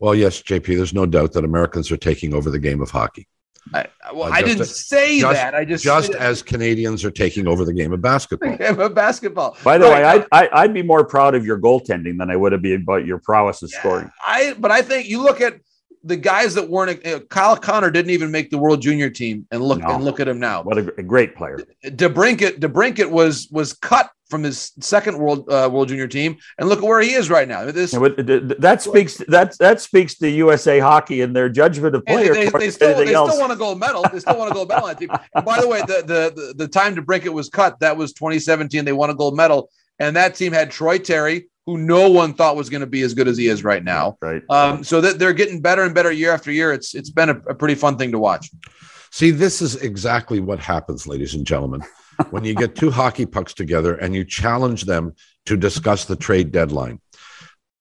Well, yes, JP. There's no doubt that Americans are taking over the game of hockey. I, well, uh, I didn't say just, that. I just just as Canadians are taking over the game of basketball. game of basketball. By the right. way, I, I would be more proud of your goaltending than I would have been about your prowess of yeah, scoring. I but I think you look at the guys that weren't uh, Kyle Connor didn't even make the World Junior team, and look no. and look at him now. What a, a great player! DeBrinket DeBrincat was was cut from his second World uh, World Junior team, and look at where he is right now. This that speaks that that speaks to USA Hockey and their judgment of players. They, they, still, they still want a gold medal. They still want a gold medal on that team. And by the way, the, the the the time DeBrincat was cut that was 2017. They won a gold medal, and that team had Troy Terry, who no one thought was going to be as good as he is right now. Right. Um, so that they're getting better and better year after year. It's it's been a, a pretty fun thing to watch. See, this is exactly what happens, ladies and gentlemen, when you get two hockey pucks together and you challenge them to discuss the trade deadline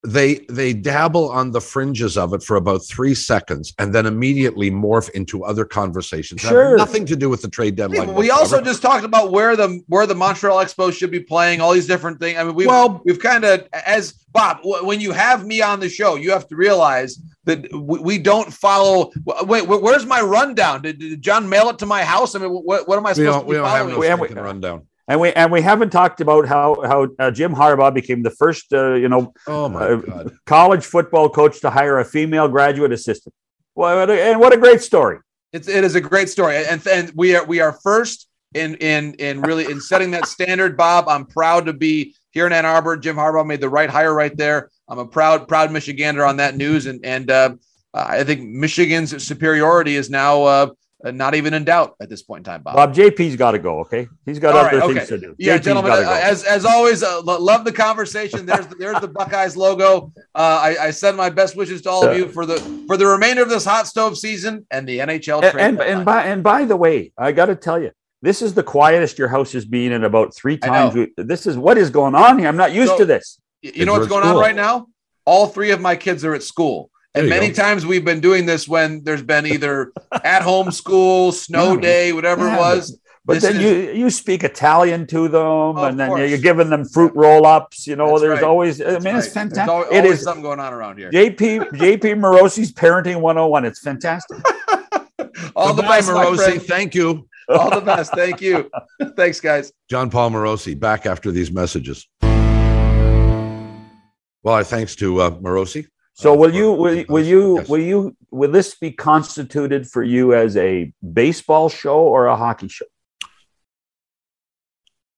they they dabble on the fringes of it for about three seconds and then immediately morph into other conversations sure. nothing to do with the trade deadline we whatsoever. also just talked about where the where the montreal expos should be playing all these different things i mean we've, well we've kind of as bob when you have me on the show you have to realize that we, we don't follow wait where's my rundown did, did john mail it to my house i mean what, what am i supposed to be we don't following? have no rundown and we and we haven't talked about how how uh, Jim Harbaugh became the first uh, you know oh uh, college football coach to hire a female graduate assistant. Well, and what a great story! It's it is a great story, and and we are we are first in in in really in setting that standard. Bob, I'm proud to be here in Ann Arbor. Jim Harbaugh made the right hire right there. I'm a proud proud Michigander on that news, and and uh, I think Michigan's superiority is now uh, not even in doubt at this point in time, Bob. Bob, JP's got to go. Okay, he's got All other right, things okay. to do. Yeah, JP's gentlemen. Uh, as as always, uh, love the conversation. There's the, there's the Buckeyes logo. Uh, I, I, send my best wishes to all of you for the for the remainder of this hot stove season and the NHL. And and, and, by and by the way, I got to tell you, this is the quietest your house has been in about three times. This is what is going on here. I'm not used so, to this. You know what's going school. on right now? All three of my kids are at school. And many go. times we've been doing this when there's been either at home school, snow day, whatever yeah, it was. But this then is, you you speak Italian to them, oh, and then course. you're giving them fruit roll ups. You know, That's there's right. always. I mean, right. it's fantastic. Always, it is something going on around here. JP JP Morosi's parenting 101. It's fantastic. All Goodbye, the best, Morosi. Thank you. All the best. Thank you. Thanks, guys. Jon Paul Morosi back after these messages. Well, our thanks to uh, Morosi so will you will, will you yes. will you will this be constituted for you as a baseball show or a hockey show?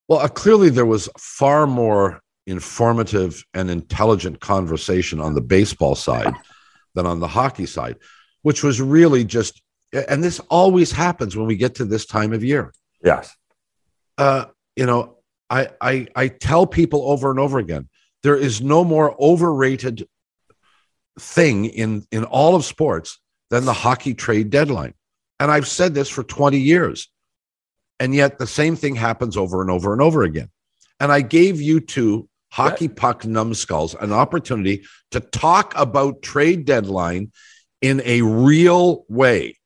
Well, uh, clearly there was far more informative and intelligent conversation on the baseball side than on the hockey side, which was really just and this always happens when we get to this time of year. Yes. Uh, you know, I, I I tell people over and over again, there is no more overrated thing in in all of sports than the hockey trade deadline. And I've said this for 20 years. And yet the same thing happens over and over and over again. And I gave you two hockey puck numbskulls an opportunity to talk about trade deadline in a real way.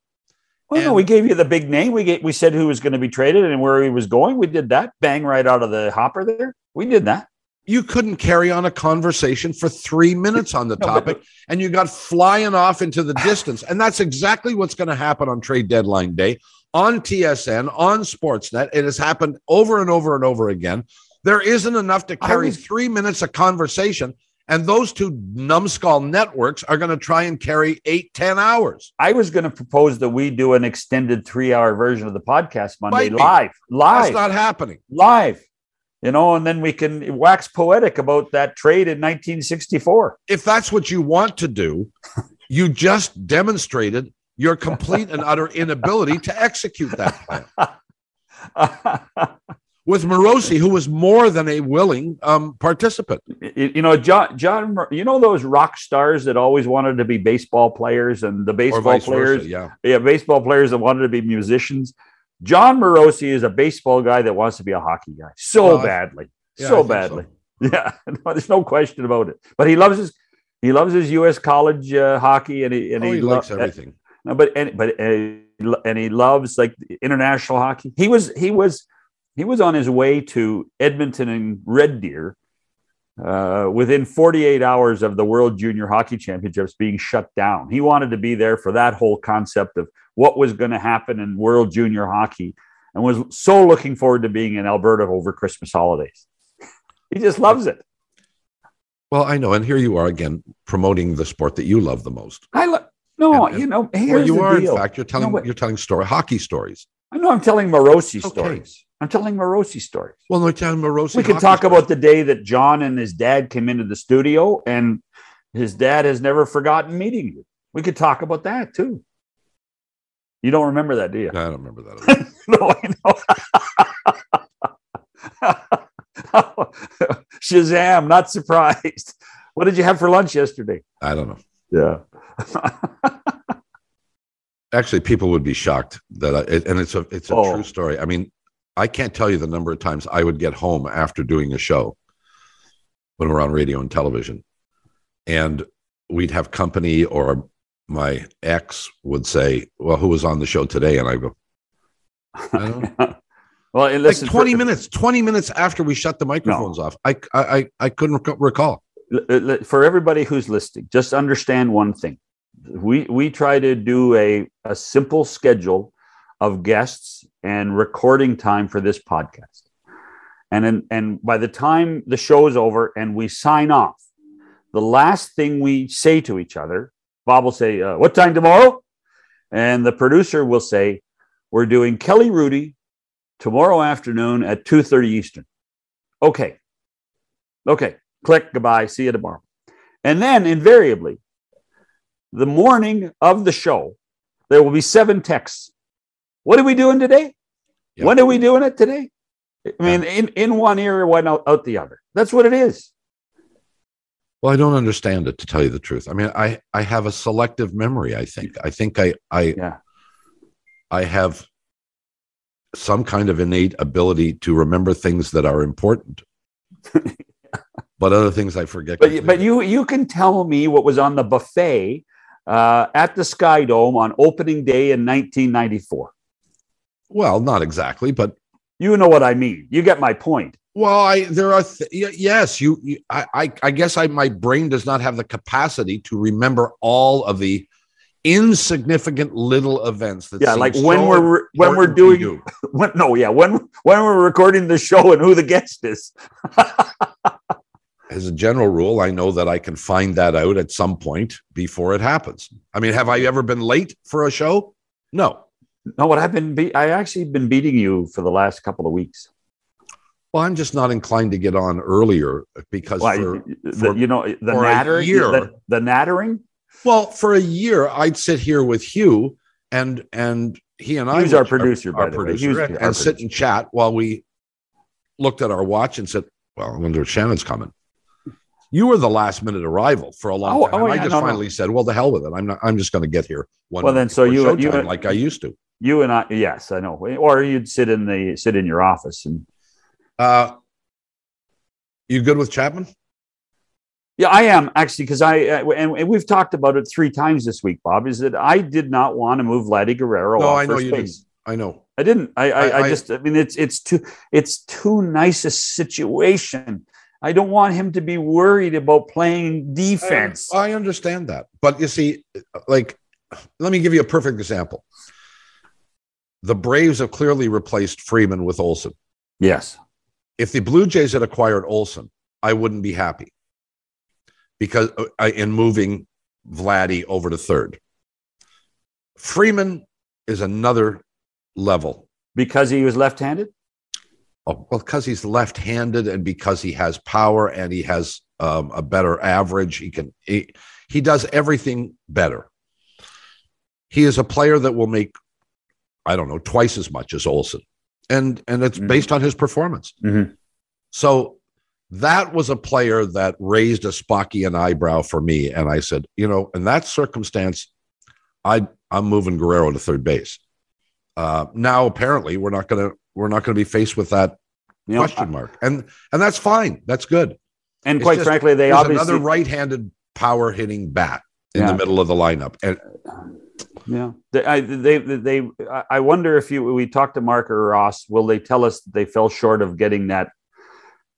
Well, no, we gave you the big name. We get, we said who was going to be traded and where he was going. We did that. Bang right out of the hopper there. We did that. You couldn't carry on a conversation for three minutes on the topic, and you got flying off into the distance. And that's exactly what's going to happen on trade deadline day on TSN, on Sportsnet. It has happened over and over and over again. There isn't enough to carry was- three minutes of conversation. And those two numbskull networks are going to try and carry eight, ten hours. I was going to propose that we do an extended three hour version of the podcast Monday live, live, That's not happening. live. You know, and then we can wax poetic about that trade in 1964. If that's what you want to do, you just demonstrated your complete and utter inability to execute that plan. with Morosi, who was more than a willing um, participant. you know, John, John, you know those rock stars that always wanted to be baseball players, and the baseball players, versa, yeah. yeah, baseball players that wanted to be musicians. Jon Morosi is a baseball guy that wants to be a hockey guy so Well, badly, yeah, so badly. Yeah, no, there's no question about it. But he loves his he loves his U.S. college uh, hockey, and he and Oh, he lo- likes everything. no, but and but uh, and he loves like international hockey. He was he was he was on his way to Edmonton and Red Deer uh, within 48 hours of the World Junior Hockey Championships being shut down. He wanted to be there for that whole concept of what was going to happen in World Junior Hockey, and was so looking forward to being in Alberta over Christmas holidays. He just loves it. Well, I know, and here you are again promoting the sport that you love the most. I lo- no, And- you know, here's you the are, deal. in fact, you're telling you're telling story hockey stories. I know I'm telling Morosi Okay. stories. I'm telling Morosi stories. Well, no, telling Morosi. we could hockey talk stories. about the day that John and his dad came into the studio, and his dad has never forgotten meeting you. We could talk about that too. You don't remember that, do you? I don't remember that. no, I know. Shazam! Not surprised. What did you have for lunch yesterday? I don't know. Yeah. Actually, people would be shocked that, I, and it's a it's a Oh. true story. I mean, I can't tell you the number of times I would get home after doing a show when we're on radio and television, and we'd have company, or my ex would say, "Well, who was on the show today?" And I go, I don't know. well, like 20 for- minutes 20 minutes after we shut the microphones off I, I i i couldn't rec- recall for everybody who's listening, just understand one thing. We we try to do a, a simple schedule of guests and recording time for this podcast. And then, and by the time the show is over and we sign off, the last thing we say to each other, Bob will say, uh, "What time tomorrow?" And the producer will say, "We're doing Kelly Rudy tomorrow afternoon at two thirty Eastern." Okay. Okay click goodbye see you tomorrow. And then invariably the morning of the show there will be seven texts. What are we doing today? Yeah. when are we doing it today? I mean in, in one ear one out, out the other. That's what it is. Well i don't understand it to tell you the truth. I mean i i have a selective memory i think. I think i i yeah. I have some kind of innate ability to remember things that are important but other things i forget but, you- but you you can tell me what was on the buffet uh, at the sky dome on opening day in 1994 well not exactly but you know what i mean. You get my point. Well, I there are th- yes, you, you I, I I guess I my brain does not have the capacity to remember all of the insignificant little events that yeah like so when we're when we're doing when no yeah when when we're recording the show and who the guest is as a general rule, I know that I can find that out at some point before it happens. I mean, have I ever been late for a show? No. no what i've been be- i actually been beating you for the last couple of weeks Well, I'm just not inclined to get on earlier because Why, for, the, for- you know the for a nattering year. the, the nattering well, for a year I'd sit here with Hugh and and he and I He was our producer, by our the way. He producer, was and, our and sit and chat while we looked at our watch and said, "Well, I wonder if Shannon's coming." You were the last minute arrival for a long Oh, time. oh, and I just no, no. finally said, "Well, the hell with it. I'm not. I'm just going to get here." One Well, then, so you- you- like I used to. You and I, yes, I know. Or you'd sit in the sit in your office and Uh, you good with Chapman? Yeah, I am actually because I uh, and, and we've talked about it three times this week, Bob. Is that I did not want to move Vladdy Guerrero No, off I know first you base. I know. I didn't. I I, I- I I- just. I mean, it's it's too it's too nice a situation. I don't want him to be worried about playing defense. I understand that, but you see, like, let me give you a perfect example. The Braves have clearly replaced Freeman with Olson. yes. if the Blue Jays had acquired Olson, I wouldn't be happy because uh, in moving Vladdy over to third. Freeman is another level. Because he was left-handed. Oh, well, because he's left-handed and because he has power and he has um, a better average. He can he, he does everything better. He is a player that will make, I don't know, twice as much as Olson, and and it's Mhm. based on his performance. Mhm. So that was a player that raised a Spockian eyebrow for me. And I said, you know, in that circumstance, I I'm moving Guerrero to third base. Uh, now apparently we're not gonna we're not gonna be faced with that You know, question mark. And and that's fine. That's good. and It's quite just- frankly, they obviously another right-handed power hitting bat in Yeah. the middle of the lineup. And Yeah, they, I, they, they, I- wonder if you we talked to Mark or Ross, will they tell us that they fell short of getting that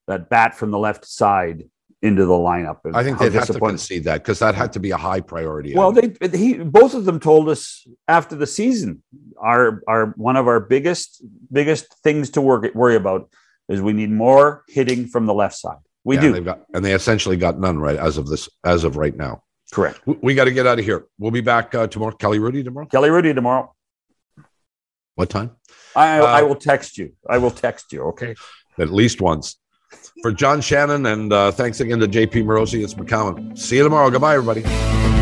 that bat from the left side into the lineup? I think they'd have to concede that because that had to be a high priority. Well, they he both of them told us after the season our our one of our biggest biggest things to work worry about is we need more hitting from the left side. We Yeah, do they've got, and they essentially got none right as of this as of right now. correct. We, we got to get out of here. We'll be back uh, tomorrow. Kelly Rudy tomorrow. Kelly Rudy tomorrow. What time? I Uh, I will text you. I will text you. Okay. At least once. For John Shannon, and uh, thanks again to JP Morosi. It's McCown. See you tomorrow. Goodbye, everybody.